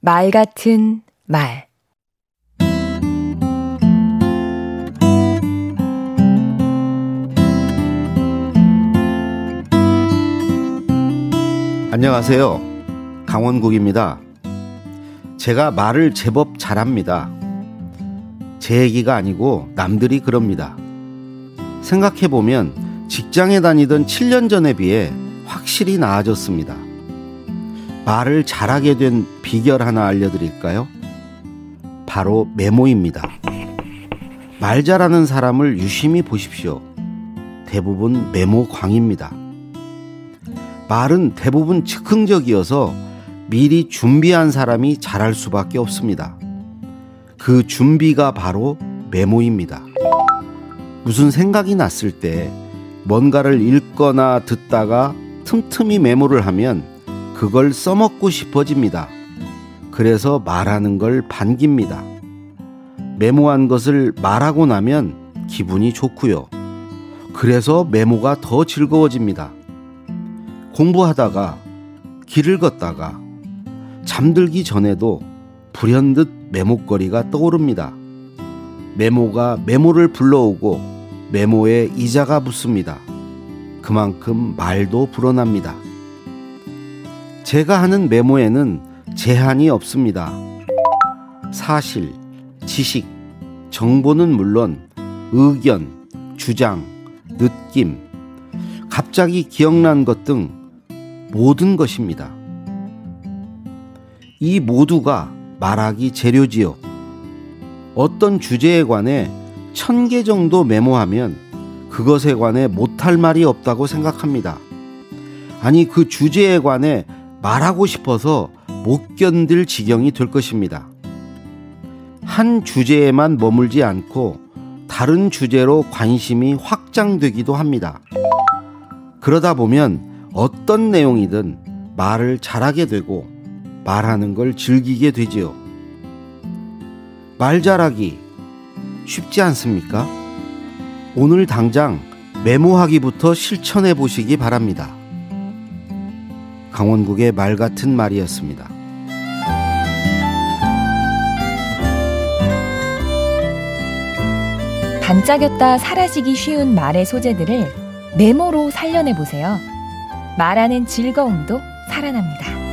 말 같은 말 안녕하세요. 강원국입니다. 제가 말을 제법 잘합니다. 제 얘기가 아니고 남들이 그럽니다. 생각해보면 직장에 다니던 7년 전에 비해 확실히 나아졌습니다. 말을 잘하게 된 비결 하나 알려드릴까요? 바로 메모입니다. 말 잘하는 사람을 유심히 보십시오. 대부분 메모광입니다. 말은 대부분 즉흥적이어서 미리 준비한 사람이 잘할 수밖에 없습니다. 그 준비가 바로 메모입니다. 무슨 생각이 났을 때 뭔가를 읽거나 듣다가 틈틈이 메모를 하면 그걸 써먹고 싶어집니다. 그래서 말하는 걸 반깁니다. 메모한 것을 말하고 나면 기분이 좋고요. 그래서 메모가 더 즐거워집니다. 공부하다가 길을 걷다가 잠들기 전에도 불현듯 메모거리가 떠오릅니다. 메모가 메모를 불러오고 메모에 이자가 붙습니다. 그만큼 말도 불어납니다. 제가 하는 메모에는 제한이 없습니다. 사실, 지식, 정보는 물론 의견, 주장, 느낌, 갑자기 기억난 것 등 모든 것입니다. 이 모두가 말하기 재료지요. 어떤 주제에 관해 천 개 정도 메모하면 그것에 관해 못할 말이 없다고 생각합니다. 아니, 그 주제에 관해 말하고 싶어서 못 견딜 지경이 될 것입니다. 한 주제에만 머물지 않고 다른 주제로 관심이 확장되기도 합니다. 그러다 보면 어떤 내용이든 말을 잘하게 되고 말하는 걸 즐기게 되지요. 말 잘하기 쉽지 않습니까? 오늘 당장 메모하기부터 실천해 보시기 바랍니다. 강원국의 말 같은 말이었습니다. 반짝였다 사라지기 쉬운 말의 소재들을 메모로 살려내 보세요. 말하는 즐거움도 살아납니다.